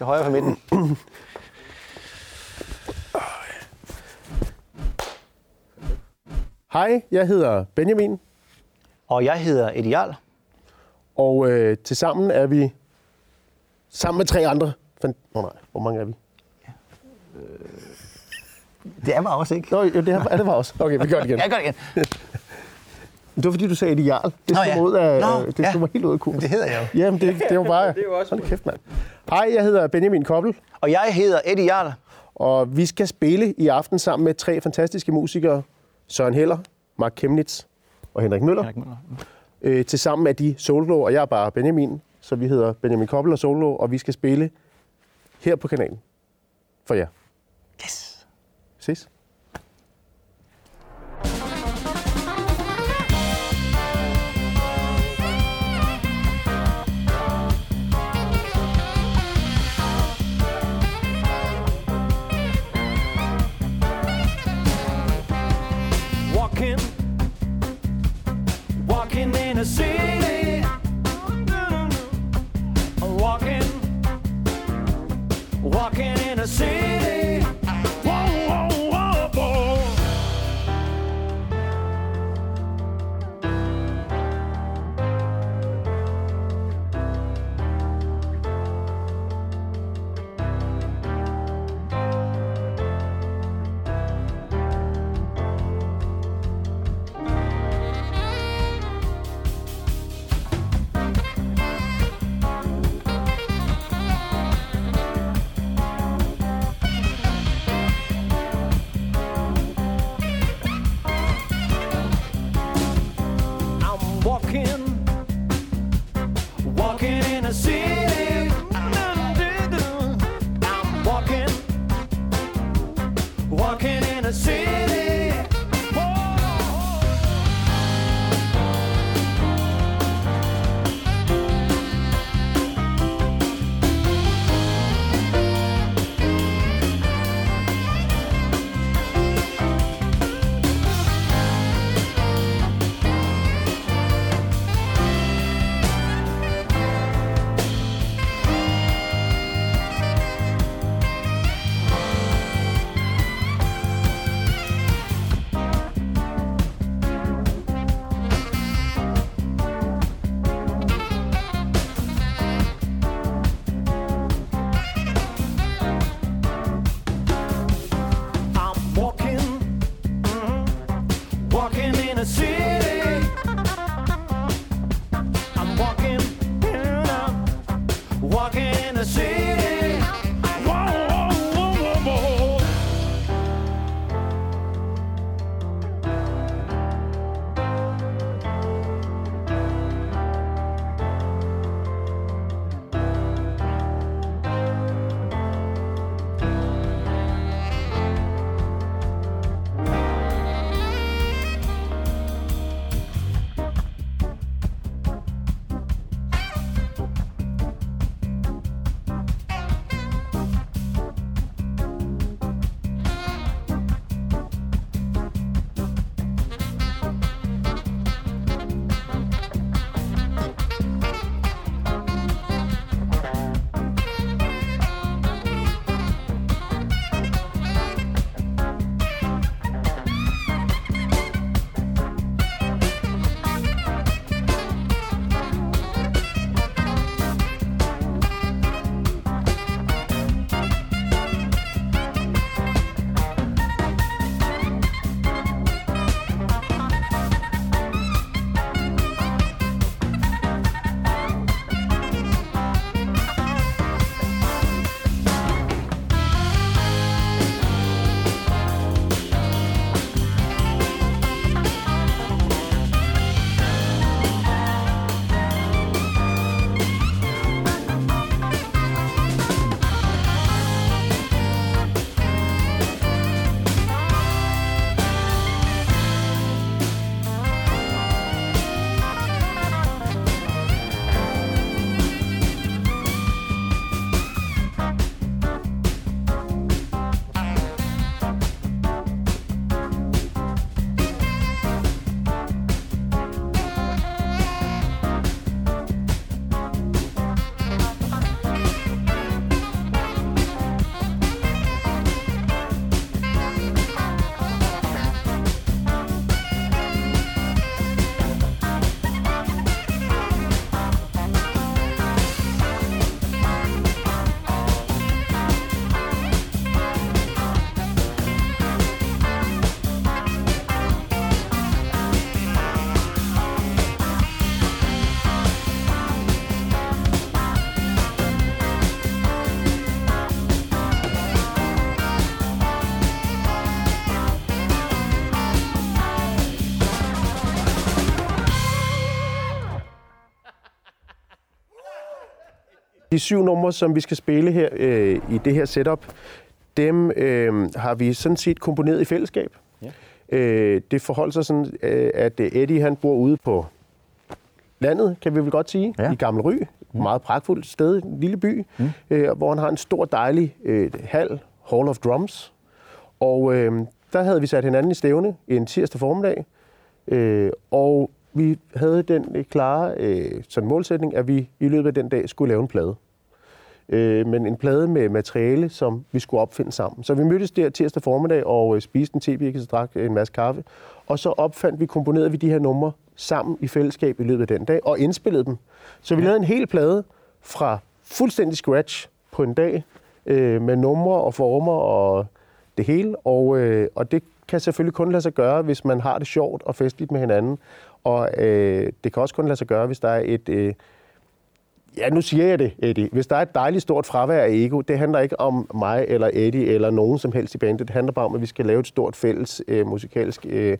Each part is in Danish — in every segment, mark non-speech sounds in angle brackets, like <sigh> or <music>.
Til højre for midten. Hej, jeg hedder Benjamin, Og jeg hedder Ideal. og øh, tilsammen er vi sammen med tre andre. Fan... Nå nej, hvor mange er vi? Det er mig også, ikke? Nå, jo, det er, er det var også. Okay, vi gør det igen. <laughs> Jeg gør det igen. Det var fordi, du sagde ideal. Det Nå, stod ja. mig ud af, Nå, det ja. stod mig helt ud af kurs. Det hedder jeg jo. Jamen, det, det var bare... <laughs> Det er jo også Hold kæft, mand. Hej, jeg hedder Benjamin Koppel, Og jeg hedder Eddie Jarl. og vi skal spille i aften sammen med tre fantastiske musikere. Søren Heller, Mark Kemnitz og Henrik Møller. Henrik Møller. Øh, tilsammen er de Solo, og jeg er bare Benjamin. Så vi hedder Benjamin Koppel og Solo, og vi skal spille her på kanalen. For jer. Yes. Ses. Syv numre, som vi skal spille her øh, i det her setup, dem øh, har vi sådan set komponeret i fællesskab. Ja. Øh, det forholder sig sådan, øh, at Eddie han bor ude på landet, kan vi vel godt sige, Ja. i Gamle Ry. Mm. Meget pragtfuldt sted, en lille by, mm. øh, hvor han har en stor, dejlig øh, hal, Hall of Drums. Og øh, der havde vi sat hinanden i stævne en tirsdag formiddag, øh, og vi havde den øh, klare øh, sådan målsætning, at vi i løbet af den dag skulle lave en plade. Øh, men en plade med materiale, som vi skulle opfinde sammen. Så vi mødtes der tirsdag formiddag og øh, spiste en tebirkes og drak en masse kaffe. Og så opfandt vi, komponerede vi de her numre sammen i fællesskab i løbet af den dag, og indspillede dem. Så vi lavede en hel plade fra fuldstændig scratch på en dag, øh, med numre og former og det hele. Og, øh, og det kan selvfølgelig kun lade sig gøre, hvis man har det sjovt og festligt med hinanden. Og øh, det kan også kun lade sig gøre, hvis der er et... Øh, Ja, nu siger jeg det, Eddie. Hvis der er et dejligt stort fravær af ego, det handler ikke om mig eller Eddie eller nogen som helst i bandet. Det handler bare om, at vi skal lave et stort fælles øh, musikalsk, øh,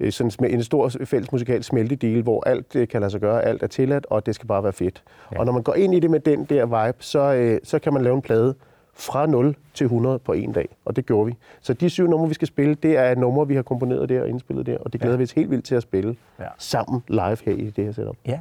øh, sådan en stor fælles musikalsk smeltedeal, hvor alt øh, kan lade sig gøre, alt er tilladt, og det skal bare være fedt. Ja. Og når man går ind i det med den der vibe, så, øh, så kan man lave en plade fra 0 til 100 på en dag, og det gjorde vi. Så de syv numre, vi skal spille, det er numre, vi har komponeret der og indspillet der, og det glæder ja. vi os helt vildt til at spille Ja. sammen live her i det her setup. Ja.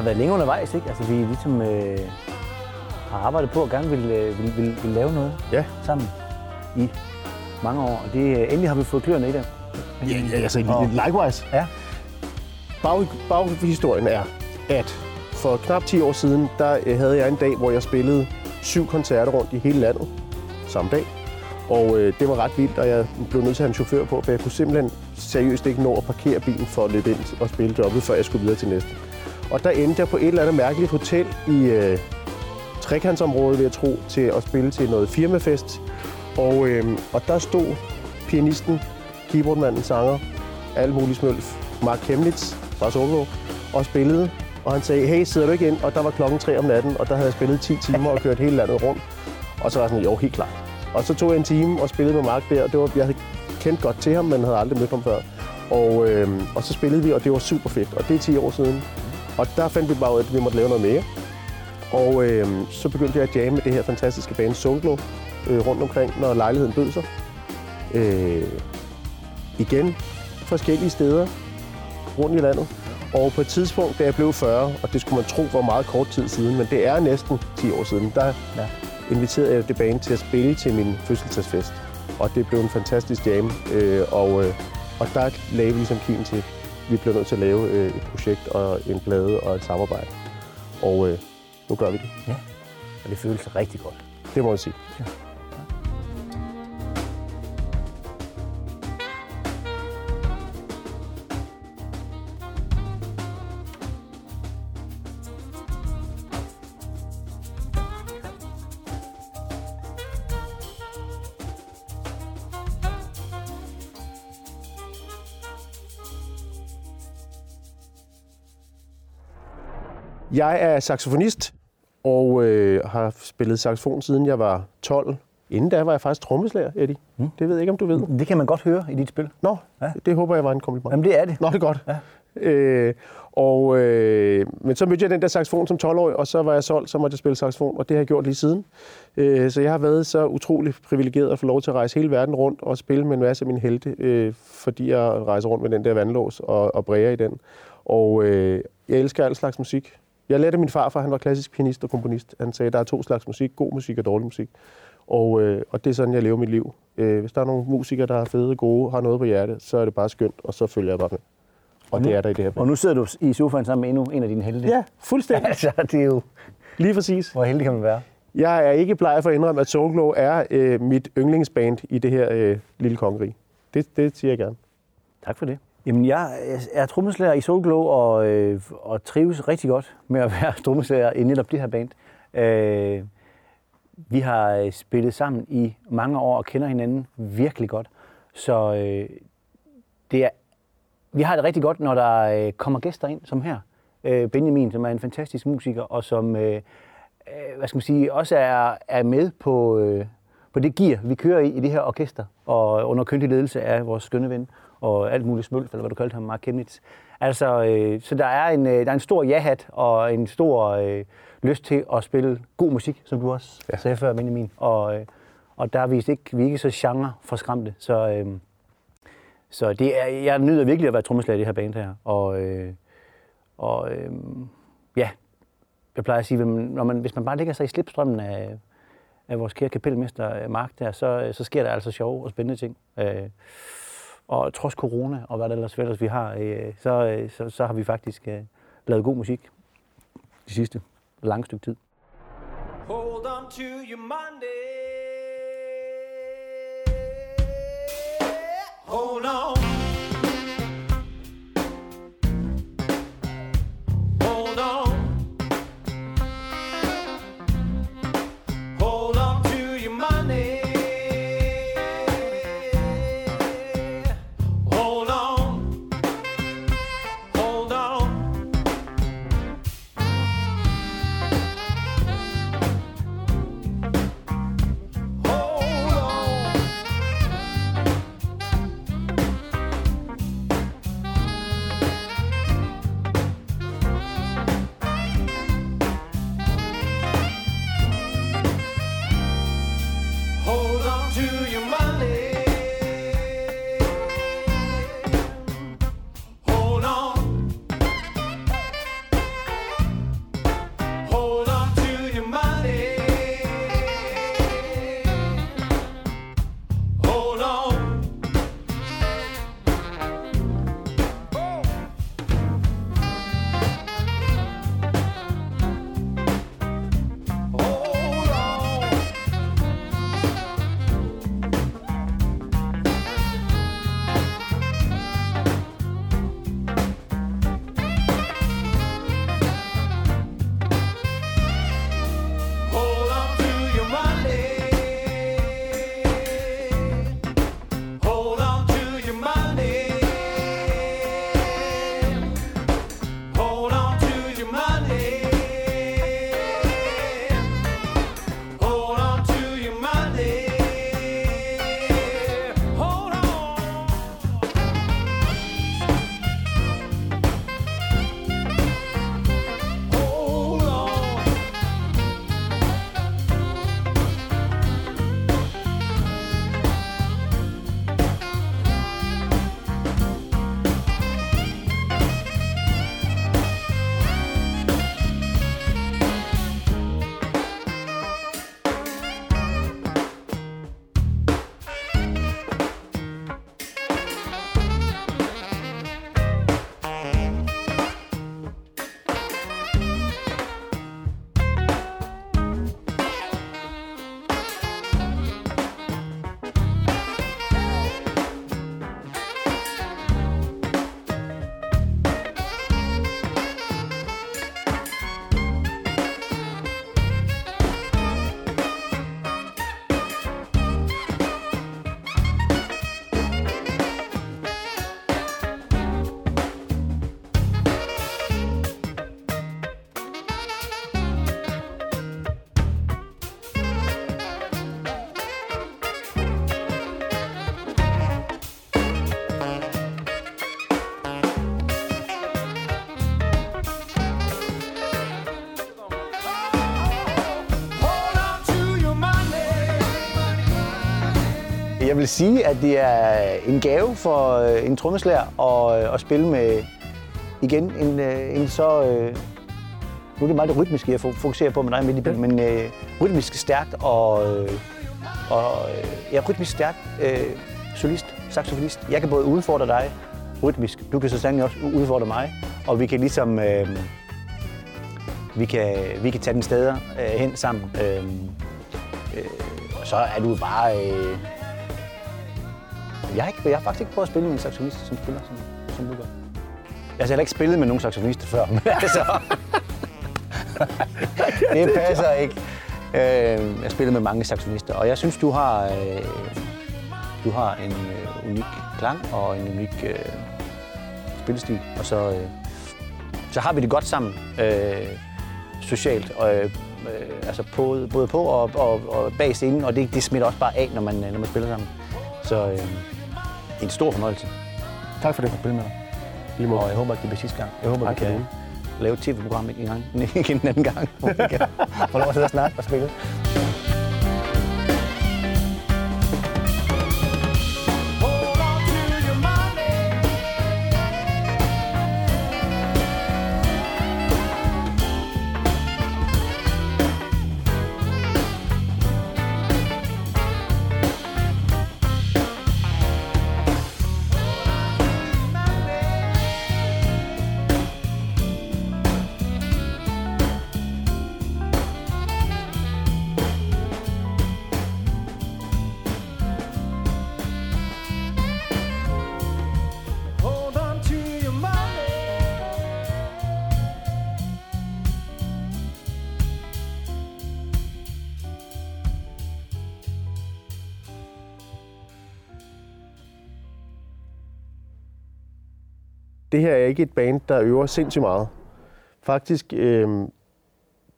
Har været længe undervejs, ikke? Altså, vi ligesom øh, har arbejdet på at gerne vil, øh, vil, vil, vil lave noget Ja. sammen i mange år. Og det, øh, endelig har vi fået kløerne i det. Ja, ja altså Og- likewise. Ja. Bag, baghistorien er, at for knap 10 år siden, der øh, havde jeg en dag, hvor jeg spillede syv koncerter rundt i hele landet samme dag. Og øh, det var ret vildt, og jeg blev nødt til at have en chauffør på, for jeg kunne simpelthen seriøst ikke nå at parkere bilen for at løbe ind og spille jobbet, før jeg skulle videre til næste. Og der endte jeg på et eller andet mærkeligt hotel i øh, trekantsområdet, vil jeg tro, til at spille til noget firmafest. Og, øh, og der stod pianisten, keyboardmanden, sanger, alt muligt smølf, Mark Kemnitz fra Solvåg, og spillede. Og han sagde, hey, sidder du ikke ind? Og der var klokken 3 om natten, og der havde jeg spillet 10 timer og kørt hele landet rundt. Og så var jeg sådan, jo, helt klart. Og så tog jeg en time og spillede med Mark der. Det var, jeg havde kendt godt til ham, men havde aldrig mødt ham før. Og, øh, og så spillede vi, og det var super fedt. Og det er 10 år siden. Og der fandt vi bare ud af, at vi måtte lave noget mere. Og øh, så begyndte jeg at jamme med det her fantastiske band Soulglow øh, rundt omkring, når lejligheden bød sig. Øh, igen, forskellige steder rundt i landet. Og på et tidspunkt, da jeg blev 40, og det skulle man tro var meget kort tid siden, men det er næsten 10 år siden, der Ja. inviterede jeg det band til at spille til min fødselsdagsfest. Og det blev en fantastisk jam, øh, og, øh, og der lagde vi ligesom kimen til, vi blev nødt til at lave øh, et projekt og en plade og et samarbejde. Og øh, nu gør vi det. Og det føles rigtig godt. Det må jeg sige. Jeg er saxofonist og øh, har spillet saxofon siden jeg var 12. Inden da var jeg faktisk trommeslager, Eddie. Mm. Det ved jeg ikke, om du ved. Det kan man godt høre i dit spil. Nå, Ja. det håber jeg var en kompliment. Jamen, det er det. Nå, det er godt. Ja. Øh, og, øh, men så mødte jeg den der saxofon som 12-årig, og så var jeg solgt, så måtte jeg spille saxofon, og det har jeg gjort lige siden. Øh, så jeg har været så utrolig privilegeret at få lov til at rejse hele verden rundt og spille med en masse af mine helte, øh, fordi jeg rejser rundt med den der vandlås og, og bræger i den. Og øh, jeg elsker al slags musik. Jeg lærte min farfar, han var klassisk pianist og komponist. Han sagde, der er to slags musik, god musik og dårlig musik. Og, øh, og det er sådan, jeg lever mit liv. Øh, hvis der er nogle musikere, der er fede, gode, har noget på hjertet, så er det bare skønt, og så følger jeg bare med. Og det er der i det her band. Og nu sidder du i sofaen sammen med endnu en af dine helte. Ja, fuldstændig. <laughs> Altså, det er jo... Lige præcis. Hvor heldig kan man være? Jeg er ikke bleg for at indrømme, at Soulglow er øh, mit yndlingsband i det her øh, lille kongerige. Det, det siger jeg gerne. Tak for det. Jamen, jeg er trommeslager i Solglow og, øh, og trives rigtig godt med at være <laughs> trommeslager i netop det her band. Øh, vi har øh, spillet sammen i mange år og kender hinanden virkelig godt. Så øh, det er, vi har det rigtig godt, når der øh, kommer gæster ind, som her. Øh, Benjamin, som er en fantastisk musiker, og som øh, øh hvad skal man sige, også er, er med på, øh, på det gear, vi kører i i det her orkester, og under kyndig ledelse af vores skønne ven, og alt muligt smølf, eller hvad du kaldte ham, Mark Kemnitz. Altså, øh, så der er, en, øh, der er en stor ja-hat og en stor øh, lyst til at spille god musik, som du også ja. Sagde før, Benjamin. Og, øh, og der er vi ikke, vi er ikke så genre for skræmte, så, øh, så det er, jeg nyder virkelig at være trommeslager i det her band her. Og, øh, og øh, ja, jeg plejer at sige, når man, hvis man bare lægger sig i slipstrømmen af, af vores kære kapelmester øh, Mark der, så, så sker der altså sjove og spændende ting. Øh, og trods corona og hvad der ellers, ellers vi har, øh, så, øh, så, så har vi faktisk øh, lavet god musik de sidste lange stykke tid. Hold on to your Monday. Hold on. to your vil sige, at det er en gave for øh, en trommeslager at, øh, at spille med igen en, øh, en så... Øh, nu er det meget det rytmiske, jeg fokuserer på med dig midt i bilen, men øh, rytmisk stærkt og, øh, og ja, rytmisk stærkt øh, solist, saxofonist. Jeg kan både udfordre dig rytmisk, du kan så sandelig også udfordre mig, og vi kan ligesom... Øh, vi kan, vi kan tage den steder øh, hen sammen. Øh, øh, og så er du bare... Øh, jeg, har ikke, jeg har faktisk ikke prøvet at spille med en saxofonist, som spiller, som, som du gør. Jeg har heller ikke spillet med nogen saxofonister før, men <laughs> altså... <laughs> det passer ikke. Øh, jeg spiller med mange saxofonister, og jeg synes, du har, øh, du har en øh, unik klang og en unik øh, spillestil. Og så, øh, så har vi det godt sammen øh, socialt, og, øh, øh, altså på, både på og, og, og bag scenen, og det, det smitter også bare af, når man, når man spiller sammen. Så øh, en stor fornøjelse Tak for det. at spille med dig. Lige måde. Og jeg håber, at det bliver sidste gang. Jeg håber, Tak at vi kan lave et tv-program en gang, <laughs> en anden gang, hvor vi kan få lov at sidde og snakke og spille. Det her er ikke et band, der øver sindssygt meget. Faktisk øh,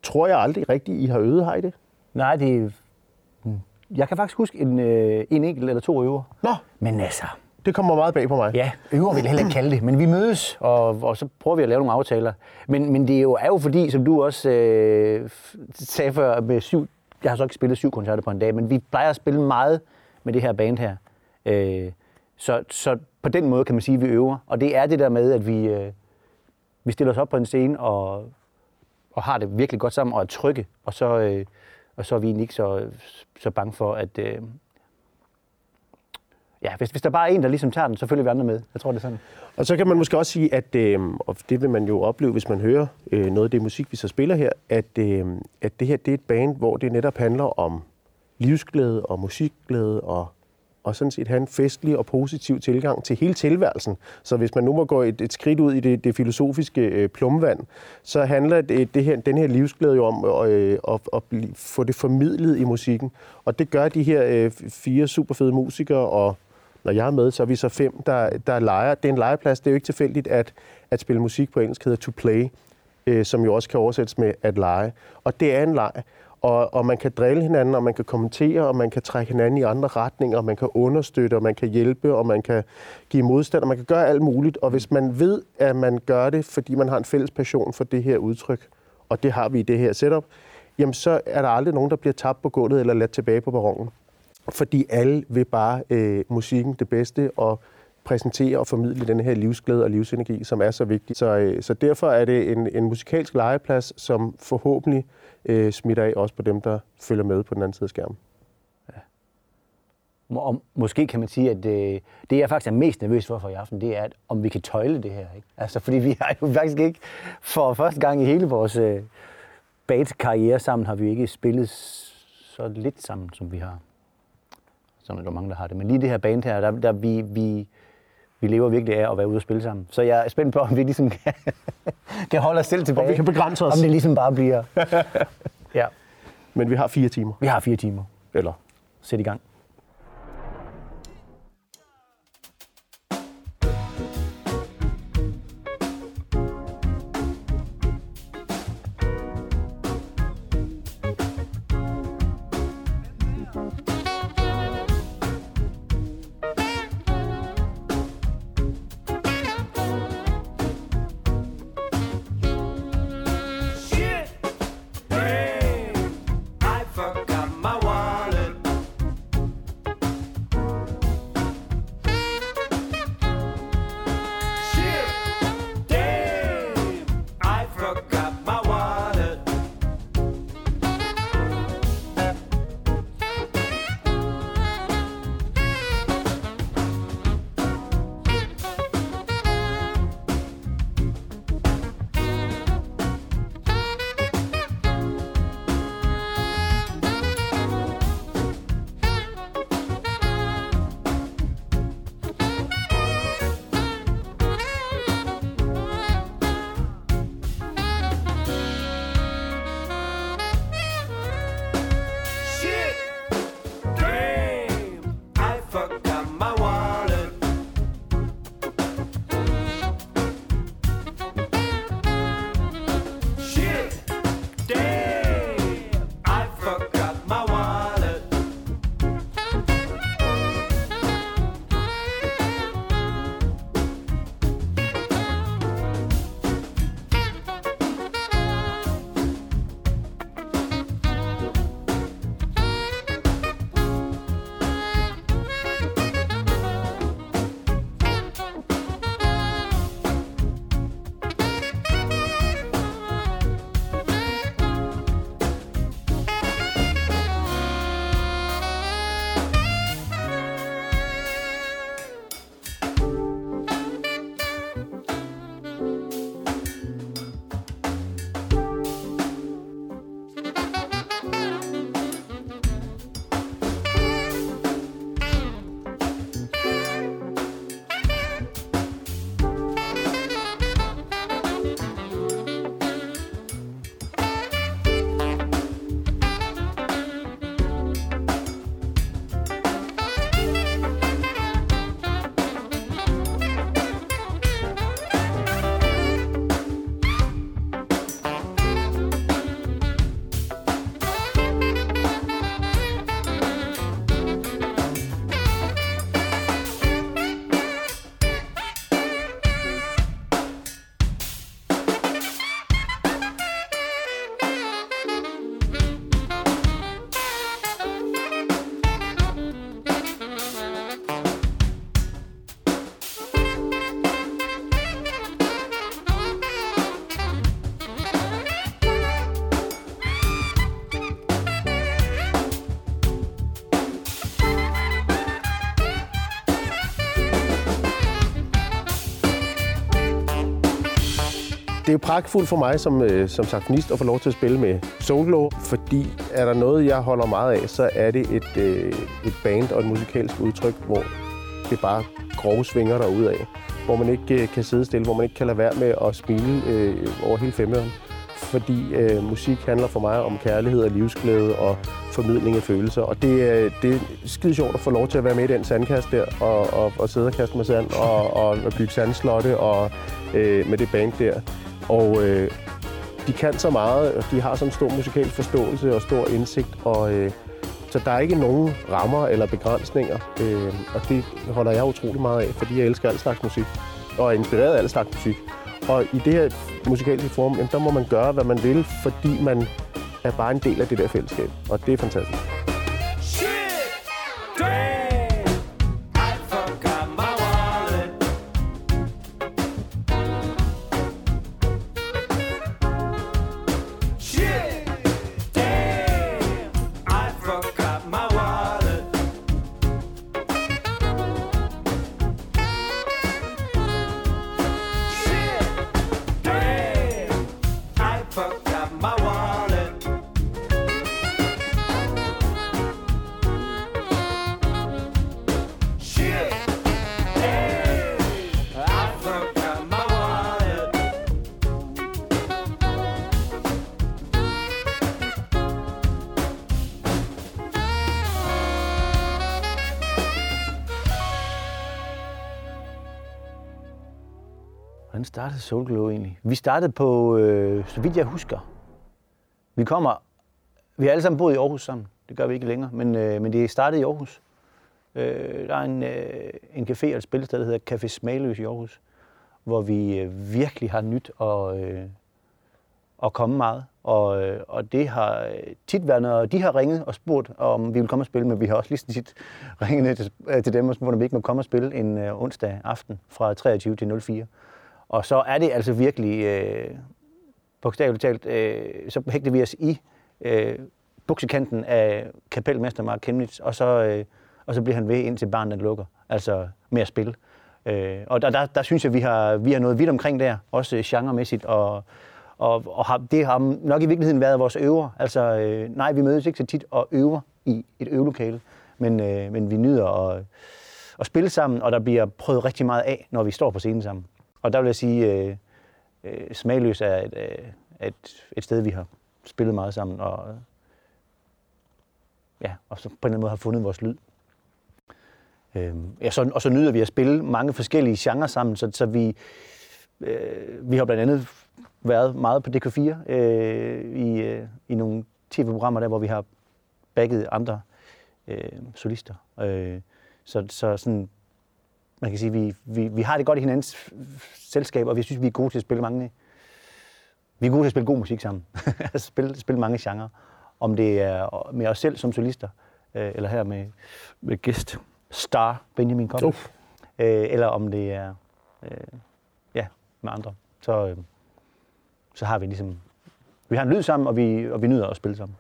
tror jeg aldrig rigtigt, I har øvet, har I det? Nej, det. Jeg kan faktisk huske en, øh, en enkelt eller to øver. Nå, Men altså, det kommer meget bag på mig. ja, øver vil jeg heller ikke kalde det, men vi mødes, og, og så prøver vi at lave nogle aftaler. Men, men det er jo, er jo fordi, som du også øh, sagde før, med syv, jeg har så ikke spillet syv koncerter på en dag, men vi plejer at spille meget med det her band her. Øh, så, så på den måde kan man sige, at vi øver. Og det er det der med, at vi, øh, vi stiller os op på en scene og, og har det virkelig godt sammen og er trygge. Og så, øh, og så er vi egentlig ikke så, så bange for, at... Øh, ja, hvis, hvis der bare er en, der ligesom tager den, så følger vi andre med. Jeg tror, det er sådan. Og så kan man måske også sige, at øh, og det vil man jo opleve, hvis man hører øh, noget af det musik, vi så spiller her, at, øh, at det her det er et band, hvor det netop handler om livsglæde og musikglæde og, og sådan set have en festlig og positiv tilgang til hele tilværelsen. Så hvis man nu må gå et, et skridt ud i det, det filosofiske øh, plumvand, så handler det, det her, den her livsglæde jo om at, øh, at, at øh, blive, få det formidlet i musikken. Og det gør de her øh, fire super fede musikere og når jeg er med, så er vi så fem, der, der leger. Det er en legeplads. Det er jo ikke tilfældigt, at, at spille musik på engelsk hedder to play, øh, som jo også kan oversættes med at lege. Og det er en leg. Og, og man kan drille hinanden, og man kan kommentere, og man kan trække hinanden i andre retninger, og man kan understøtte, og man kan hjælpe, og man kan give modstand, og man kan gøre alt muligt. Og hvis man ved, at man gør det, fordi man har en fælles passion for det her udtryk, og det har vi i det her setup, jamen så er der aldrig nogen, der bliver tabt på gulvet eller ladt tilbage på barongen. fordi alle vil bare øh, musikken det bedste og præsentere og formidle den her livsglæde og livsenergi, som er så vigtig. Så, øh, så derfor er det en, en musikalsk legeplads, som forhåbentlig øh, smitter af også på dem, der følger med på den anden side af skærmen. Ja. Og måske kan man sige, at øh, det, jeg faktisk er mest nervøs for for i aften, det er, at om vi kan tøjle det her. Ikke? Altså, fordi vi har jo faktisk ikke, for første gang i hele vores øh, band-karriere sammen, har vi ikke spillet så lidt sammen, som vi har. Sådan er der mange, der har det. Men lige det her band her, der, der vi, vi, vi lever virkelig af at være ude og spille sammen. Så jeg er spændt på, om vi ligesom kan, <laughs> kan holde os selv tilbage. vi kan begrænse os. Om det ligesom bare bliver... <laughs> ja, Men vi har fire timer. vi har fire timer. Eller Sæt i gang. Er jo pragtfuldt for mig som, øh, som saxofonist at få lov til at spille med solo, fordi er der noget, jeg holder meget af, så er det et, øh, et band og et musikalsk udtryk, hvor det bare grove svinger derud af. Hvor man ikke øh, kan sidde stille, hvor man ikke kan lade være med at smile øh, over hele femmeren. Fordi øh, musik handler for mig om kærlighed og livsglæde og formidling af følelser. Og det, øh, det er skide sjovt at få lov til at være med i den sandkast der, og, og, og sidde og kaste med sand, og, og, og bygge sandslotte og, øh, med det band der. Og øh, de kan så meget, og de har sådan en stor musikalsk forståelse og stor indsigt, og øh, så der er ikke nogen rammer eller begrænsninger, øh, og det holder jeg utrolig meget af, fordi jeg elsker al slags musik, og er inspireret af al slags musik. Og i det her musikalske forum, jamen, der må man gøre, hvad man vil, fordi man er bare en del af det der fællesskab, og det er fantastisk. Hvordan startede Soulglow egentlig? Vi startede på, øh, så vidt jeg husker. Vi kommer, vi har alle sammen boet i Aarhus sammen. Det gør vi ikke længere, men, øh, men det startede i Aarhus. Øh, der er en, øh, en café og et spillested, der hedder Café Smagløs i Aarhus, hvor vi øh, virkelig har nyt at, øh, at komme meget. Og, øh, og det har øh, tit været, når de har ringet og spurgt, om vi vil komme og spille, men vi har også lige så tit <laughs> ringet ned til, øh, til dem og spurgt, om vi ikke må komme og spille en øh, onsdag aften fra 23 til 04. Og så er det altså virkelig, øh, bogstaveligt talt, øh, så hægter vi os i øh, buksekanten af kapelmester Mark Kemnitz, og så, øh, og så bliver han ved indtil barnet lukker, altså med at spille. Øh, og der, der, der synes jeg, vi har, vi har noget vidt omkring der, også genremæssigt, og, og, og har, det har nok i virkeligheden været vores øver. Altså, øh, nej, vi mødes ikke så tit og øver i et øvelokale, men, øh, men vi nyder at, at spille sammen, og der bliver prøvet rigtig meget af, når vi står på scenen sammen. Og der vil jeg sige, øh, øh, Smagløs er et, øh, et, et sted, vi har spillet meget sammen, og, ja, og så på en eller anden måde har fundet vores lyd. Øh, ja, så, og så nyder vi at spille mange forskellige genrer sammen, så, så vi, øh, vi har blandt andet været meget på DK4 øh, i, øh, i nogle tv-programmer der, hvor vi har bagget andre øh, solister. Øh, så, så sådan, man kan sige, vi, vi, vi har det godt i hinandens selskab, og vi synes, vi er gode til at spille mange... Vi er gode til at spille god musik sammen. <laughs> Altså spille, spille mange genrer. Om det er med os selv som solister, øh, eller her med, med gæst star Benjamin Koppel. Øh, eller om det er øh, ja, med andre. Så, øh, så har vi ligesom... Vi har en lyd sammen, og vi, og vi nyder at spille sammen.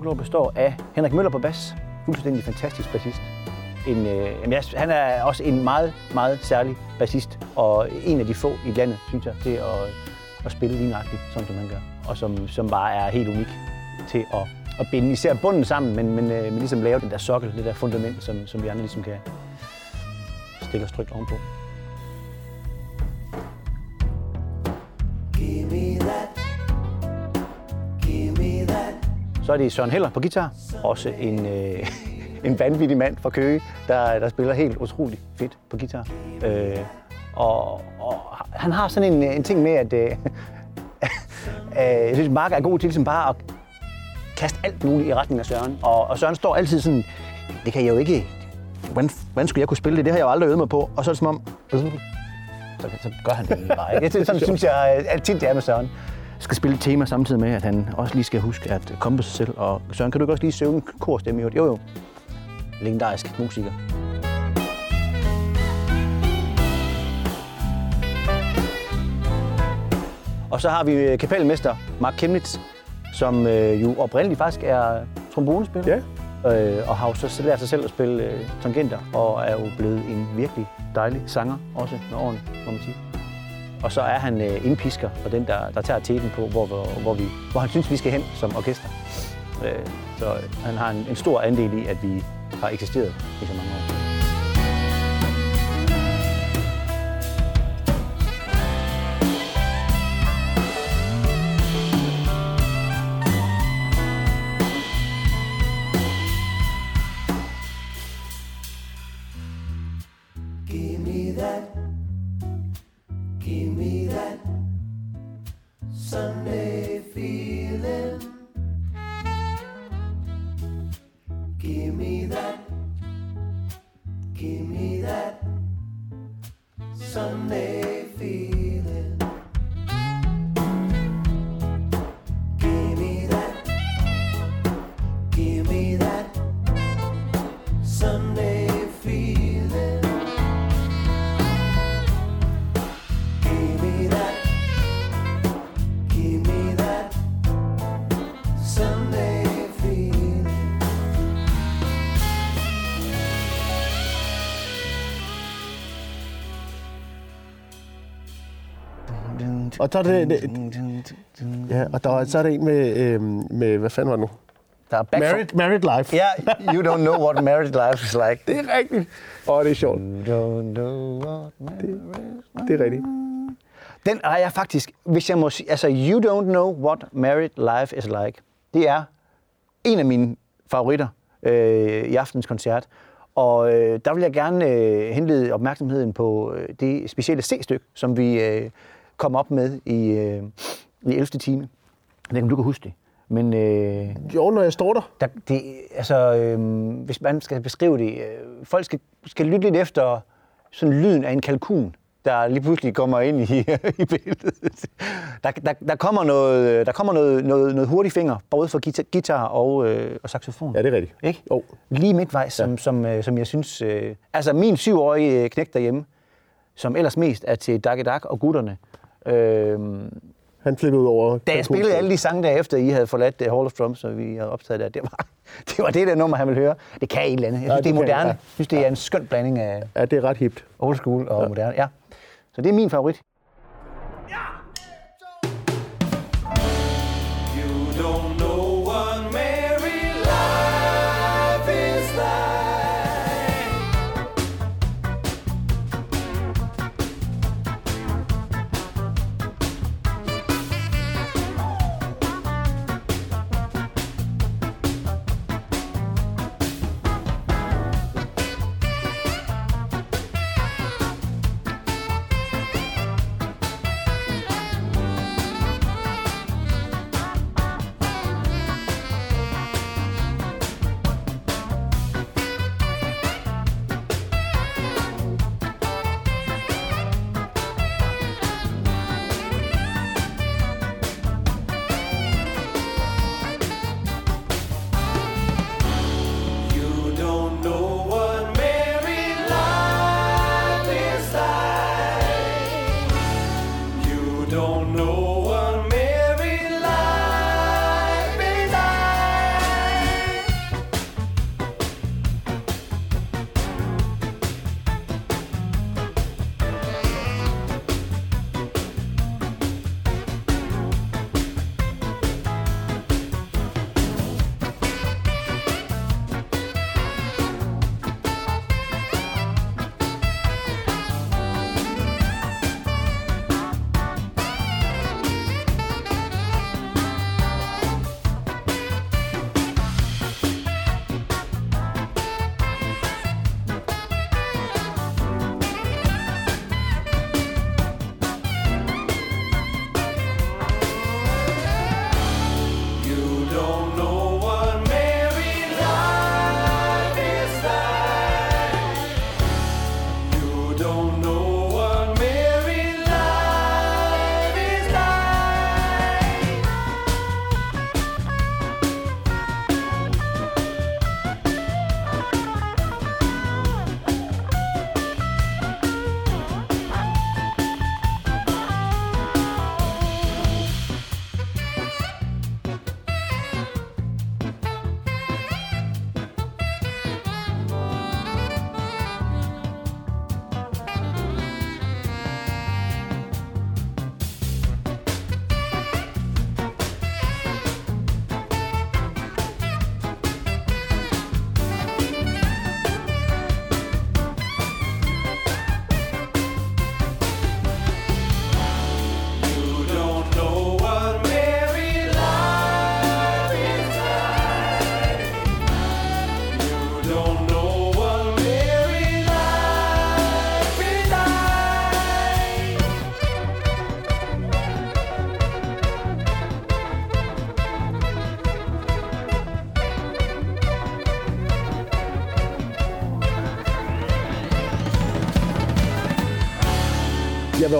Solglå består af Henrik Møller på bas, fuldstændig fantastisk bassist. En, øh, jamen, jeg, han er også en meget, meget særlig bassist, og en af de få i landet, synes jeg, til at, at spille lige nøjagtigt, sådan som han gør. Og som, som bare er helt unik til at, at binde især bunden sammen, men, men, øh, men ligesom lave den der sokkel, det der fundament, som, som vi andre ligesom kan stille os trygt ovenpå. Så er det Søren Heller på guitar, også en, øh, <laughs> en vanvittig mand fra Køge, der, der spiller helt utroligt fedt på guitar. Øh, og, og han har sådan en, en ting med, at øh, <laughs> øh, jeg synes, Mark er god til ligesom bare at kaste alt muligt i retning af Søren. Og, og Søren står altid sådan, det kan jeg jo ikke, hvordan, hvordan skulle jeg kunne spille det? Det har jeg jo aldrig øvet mig på. Og så er det som om, så, så gør han det egentlig bare. Ikke? Det, sådan <laughs> synes jeg at tit, det er med Søren. Skal spille et tema samtidig med, at han også lige skal huske at komme på sig selv. Og Søren, kan du ikke også lige søge en korstemme? i øvrigt? Jo, jo. Legendarisk musiker. Og så har vi øh, kapelmester Mark Kemnitz, som øh, jo oprindeligt faktisk er trombonespiller. Ja. Øh, og har jo så lært sig selv at spille øh, tangenter, og er jo blevet en virkelig dejlig sanger, også med årene, må man sige. Og så er han øh, indpisker, og den, der, der tager teten på, hvor, hvor, hvor, vi, hvor han synes, vi skal hen som orkester. Øh, så han har en, en stor andel i, at vi har eksisteret i så mange år. one may feel. Så er det, det ja, og der, er- så er det en med, øh, med, hvad fanden var det nu? Der er back Married, Married Life. Ja, yeah, you don't know what married life is like. Det er rigtigt. Åh, det er sjovt. You don't know what married Det er rigtigt. Den er jeg faktisk, hvis jeg må sige, altså You Don't Know What Married Life Is Like. Det er en af mine favoritter øh, i aftens koncert. Og øh, der vil jeg gerne øh, henlede opmærksomheden på øh, det specielle C-stykke, som vi øh, kom op med i, øh, i 11. time. Jeg ved ikke, om du kan huske det. Men øh, Jo, når jeg står der. der, det, altså, øh, hvis man skal beskrive det, øh, folk skal, skal lytte lidt efter sådan lyden af en kalkun, der lige pludselig kommer ind i, <laughs> i billedet. Der, der, der kommer, noget, der kommer noget, noget, noget hurtig finger, både for guitar, guitar og, øh, og saxofon. Ja, det er rigtigt. Ikke? Jo. Lige midtvejs, som, ja. som, øh, som jeg synes... Øh, altså, min syvårige øh, knæk derhjemme, som ellers mest er til Dag og gutterne, øh, Han flippede ud over. da jeg spillede alle de sange derefter, I havde forladt uh, Hall of Drums, og vi havde optaget der, det var <laughs> det, var det der nummer, han ville høre. Det kan et eller andet. Jeg synes, Ja, det, det er moderne. ja. Jeg synes, det er en skøn blanding af Ja, det er ret hipt. old school og ja. moderne. Ja. Så det er min favorit.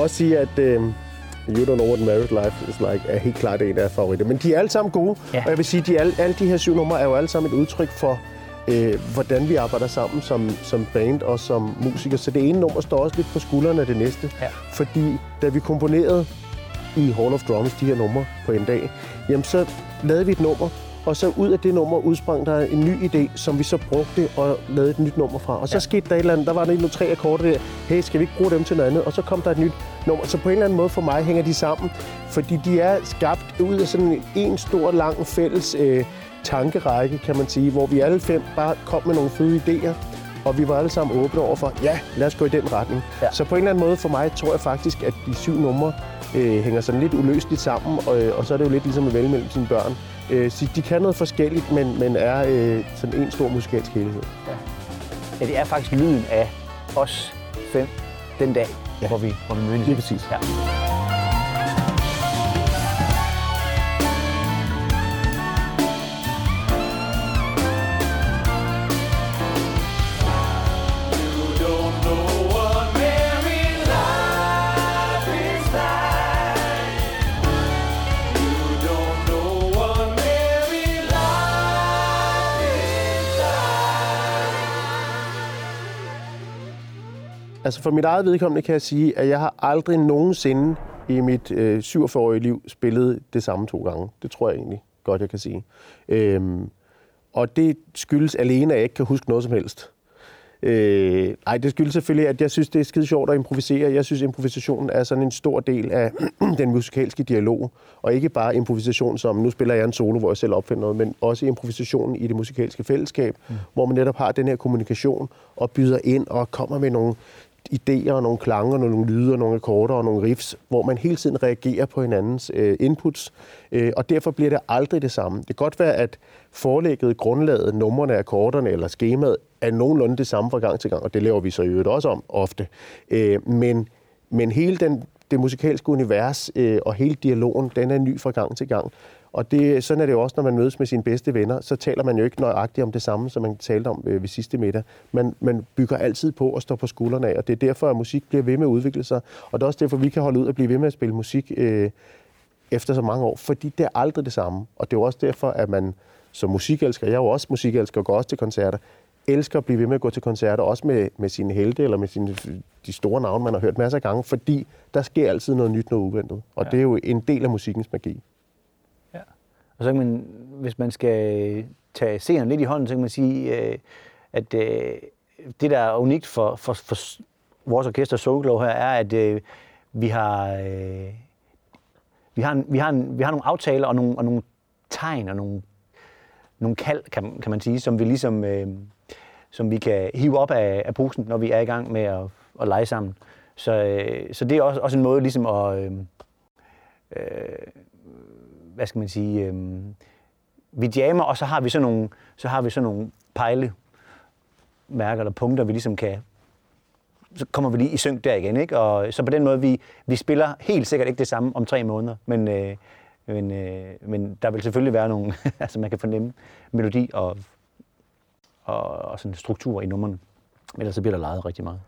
Også sige, at øh, You Don't Know What Married Life is Like er helt klart en af favoritter. Men de er alle sammen gode, Ja. og jeg vil sige, at de alle, alle de her syv numre er jo alle sammen et udtryk for, øh, hvordan vi arbejder sammen som, som band og som musikere. Så det ene nummer står også lidt på skuldrene af det næste. Ja. Fordi da vi komponerede i Hall of Drums, de her numre på en dag, jamen så lavede vi et nummer, og så ud af det nummer udsprang der en ny idé, som vi så brugte og lavede et nyt nummer fra. Og så Ja. skete der et eller andet, der var der nogle tre akkorder der, hey, skal vi ikke bruge dem til noget andet? Og så kom der et nyt nummer. Så på en eller anden måde for mig hænger de sammen, fordi de er skabt ud af sådan en stor, lang fælles øh, tankerække, kan man sige, hvor vi alle fem bare kom med nogle fede idéer, og vi var alle sammen åbne over for, ja, lad os gå i den retning. Ja. Så på en eller anden måde for mig tror jeg faktisk, at de syv numre øh, hænger sådan lidt uløseligt sammen, og, øh, og så er det jo lidt ligesom at vælge mellem sine børn. Øh, så de kan noget forskelligt, men, men er øh, sådan en stor musikalsk helhed. Ja, det er faktisk lyden af os fem den dag, ja. Ja. hvor vi, hvor vi mødes. Lige præcis. Ja. Altså for mit eget vedkommende kan jeg sige, at jeg har aldrig nogensinde i mit øh, 47-årige liv spillet det samme to gange. Det tror jeg egentlig godt, jeg kan sige. Øhm, og det skyldes alene, at jeg ikke kan huske noget som helst. Øh, ej, det skyldes selvfølgelig, at jeg synes, det er skide sjovt at improvisere. Jeg synes, improvisationen er sådan en stor del af <clears throat> den musikalske dialog. Og ikke bare improvisation som, nu spiller jeg en solo, hvor jeg selv opfinder noget, men også improvisationen i det musikalske fællesskab, mm. hvor man netop har den her kommunikation og byder ind og kommer med nogle idéer og nogle klanger, og nogle lyde og nogle akkorder og nogle riffs, hvor man hele tiden reagerer på hinandens øh, inputs. Øh, og derfor bliver det aldrig det samme. Det kan godt være, at forelægget, grundlaget, numrene, akkorderne eller skemaet er nogenlunde det samme fra gang til gang, og det laver vi så i øvrigt også om ofte. Øh, men, men hele den, det musikalske univers øh, og hele dialogen, den er ny fra gang til gang. Og det, sådan er det jo også, når man mødes med sine bedste venner, så taler man jo ikke nøjagtigt om det samme, som man talte om øh, ved sidste middag. Man, man bygger altid på og står på skuldrene af, og det er derfor, at musik bliver ved med at udvikle sig. Og det er også derfor, vi kan holde ud og blive ved med at spille musik øh, efter så mange år, fordi det er aldrig det samme. Og det er jo også derfor, at man som musikelsker, jeg er jo også musikelsker og går også til koncerter, elsker at blive ved med at gå til koncerter, også med, med sine helte eller med sine, de store navne, man har hørt masser af gange, fordi der sker altid noget nyt, noget uventet. Og ja. det er jo en del af musikkens magi. Og så kan man, hvis man skal tage seeren lidt i hånden, så kan man sige, øh, at øh, det, der er unikt for, for, for vores orkester Soul Glow her, er, at øh, vi har... Øh, vi har, en, vi, har en, vi har nogle aftaler og nogle, og nogle tegn og nogle, nogle kald, kan, kan man sige, som vi ligesom øh, som vi kan hive op af, af posen, når vi er i gang med at, at lege sammen. Så, øh, så det er også, også en måde ligesom at... Øh, øh, hvad skal man sige, øh, vi jammer, og så har vi sådan nogle, så har vi sådan nogle pejle mærker eller punkter, vi ligesom kan, så kommer vi lige i synk der igen, ikke? Og så på den måde, vi, vi spiller helt sikkert ikke det samme om tre måneder, men, øh, men, øh, men der vil selvfølgelig være nogle, <laughs> altså man kan fornemme melodi og, og, og sådan struktur i numrene. Ellers så bliver der leget rigtig meget.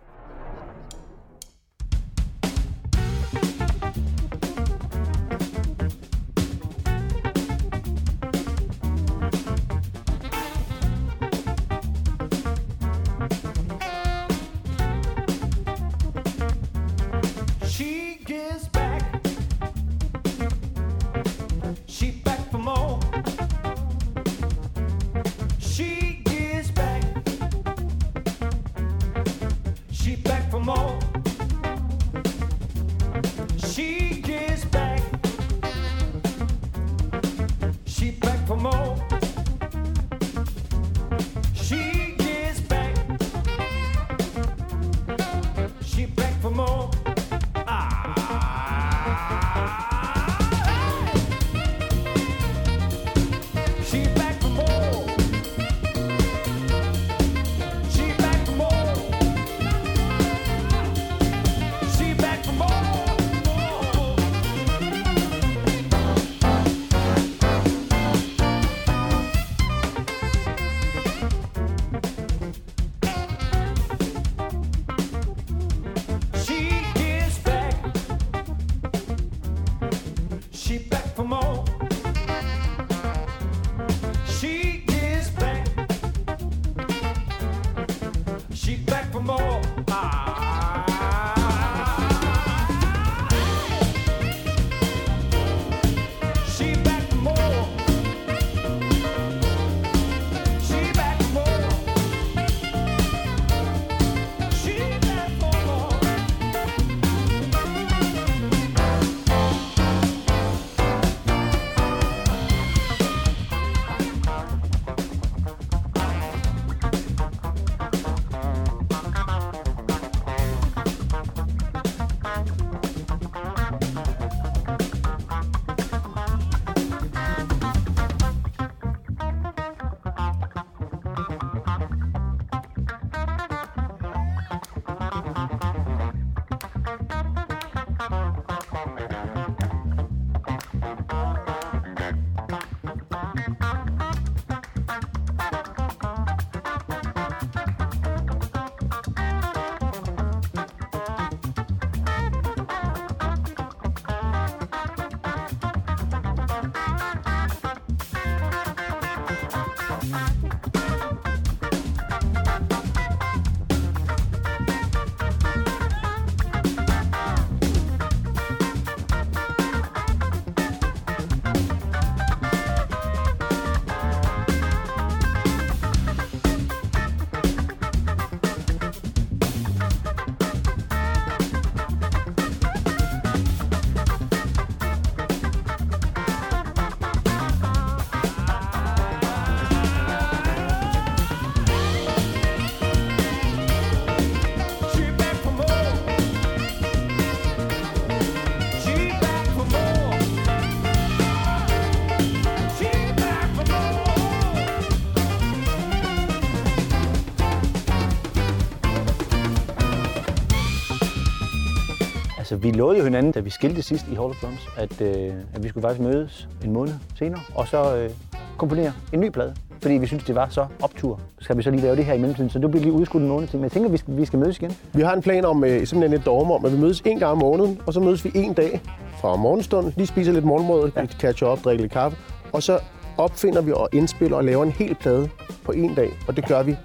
Vi lovede jo hinanden, da vi skilte sidst i Hall of Drums, at, øh, at vi skulle faktisk mødes en måned senere, og så øh, komponere en ny plade. Fordi vi synes det var så optur. Så skal vi så lige lave det her i mellemtiden, så det bliver lige udskudt en måned til. Men jeg tænker, vi skal, vi skal mødes igen. Vi har en plan om øh, simpelthen et dogme om, at vi mødes en gang om måneden, og så mødes vi en dag fra morgenstund, lige spiser lidt morgenbrød, ja. catcher op, drikker lidt kaffe, og så opfinder vi og indspiller og laver en hel plade på en dag, og det gør vi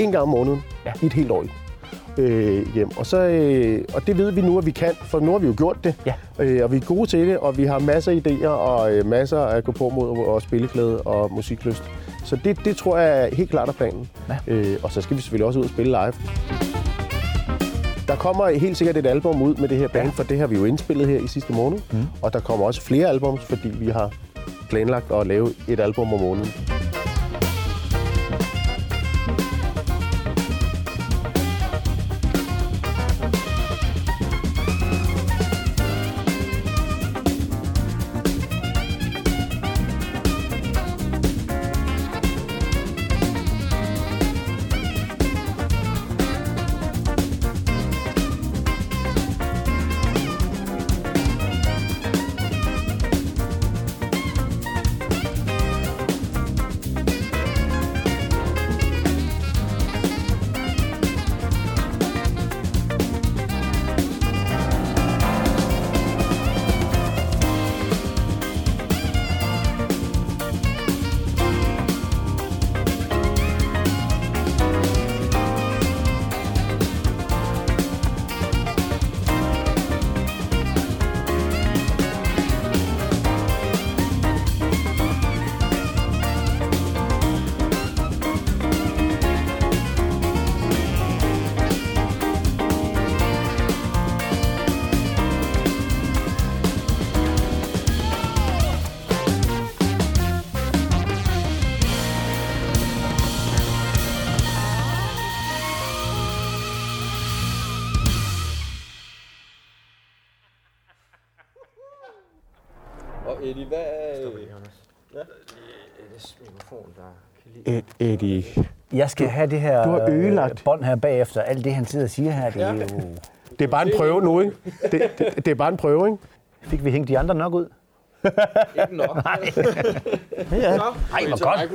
en gang om måneden Ja. i et helt år øh, hjem. Og, så, øh, og det ved vi nu, at vi kan, for nu har vi jo gjort det, Ja. øh, og vi er gode til det, og vi har masser af idéer og øh, masser af gå på mod og spilleglæde og musiklyst. Så det, det tror jeg helt klart er planen. Ja. Øh, og så skal vi selvfølgelig også ud og spille live. Der kommer helt sikkert et album ud med det her band, Ja. for det har vi jo indspillet her i sidste måned. Mm. Og der kommer også flere albums, fordi vi har planlagt at lave et album om måneden. Ed- Eddie, Jeg skal have det her du har øh, ødelagt. bånd her bagefter. Alt det, han sidder og siger her, det er jo... det er bare en prøve nu, ikke? Det, det, det er bare en prøve, ikke? Fik vi hængt de andre nok ud? Ikke nok. <laughs> <laughs> Ja. Nå, Ej, hvor godt.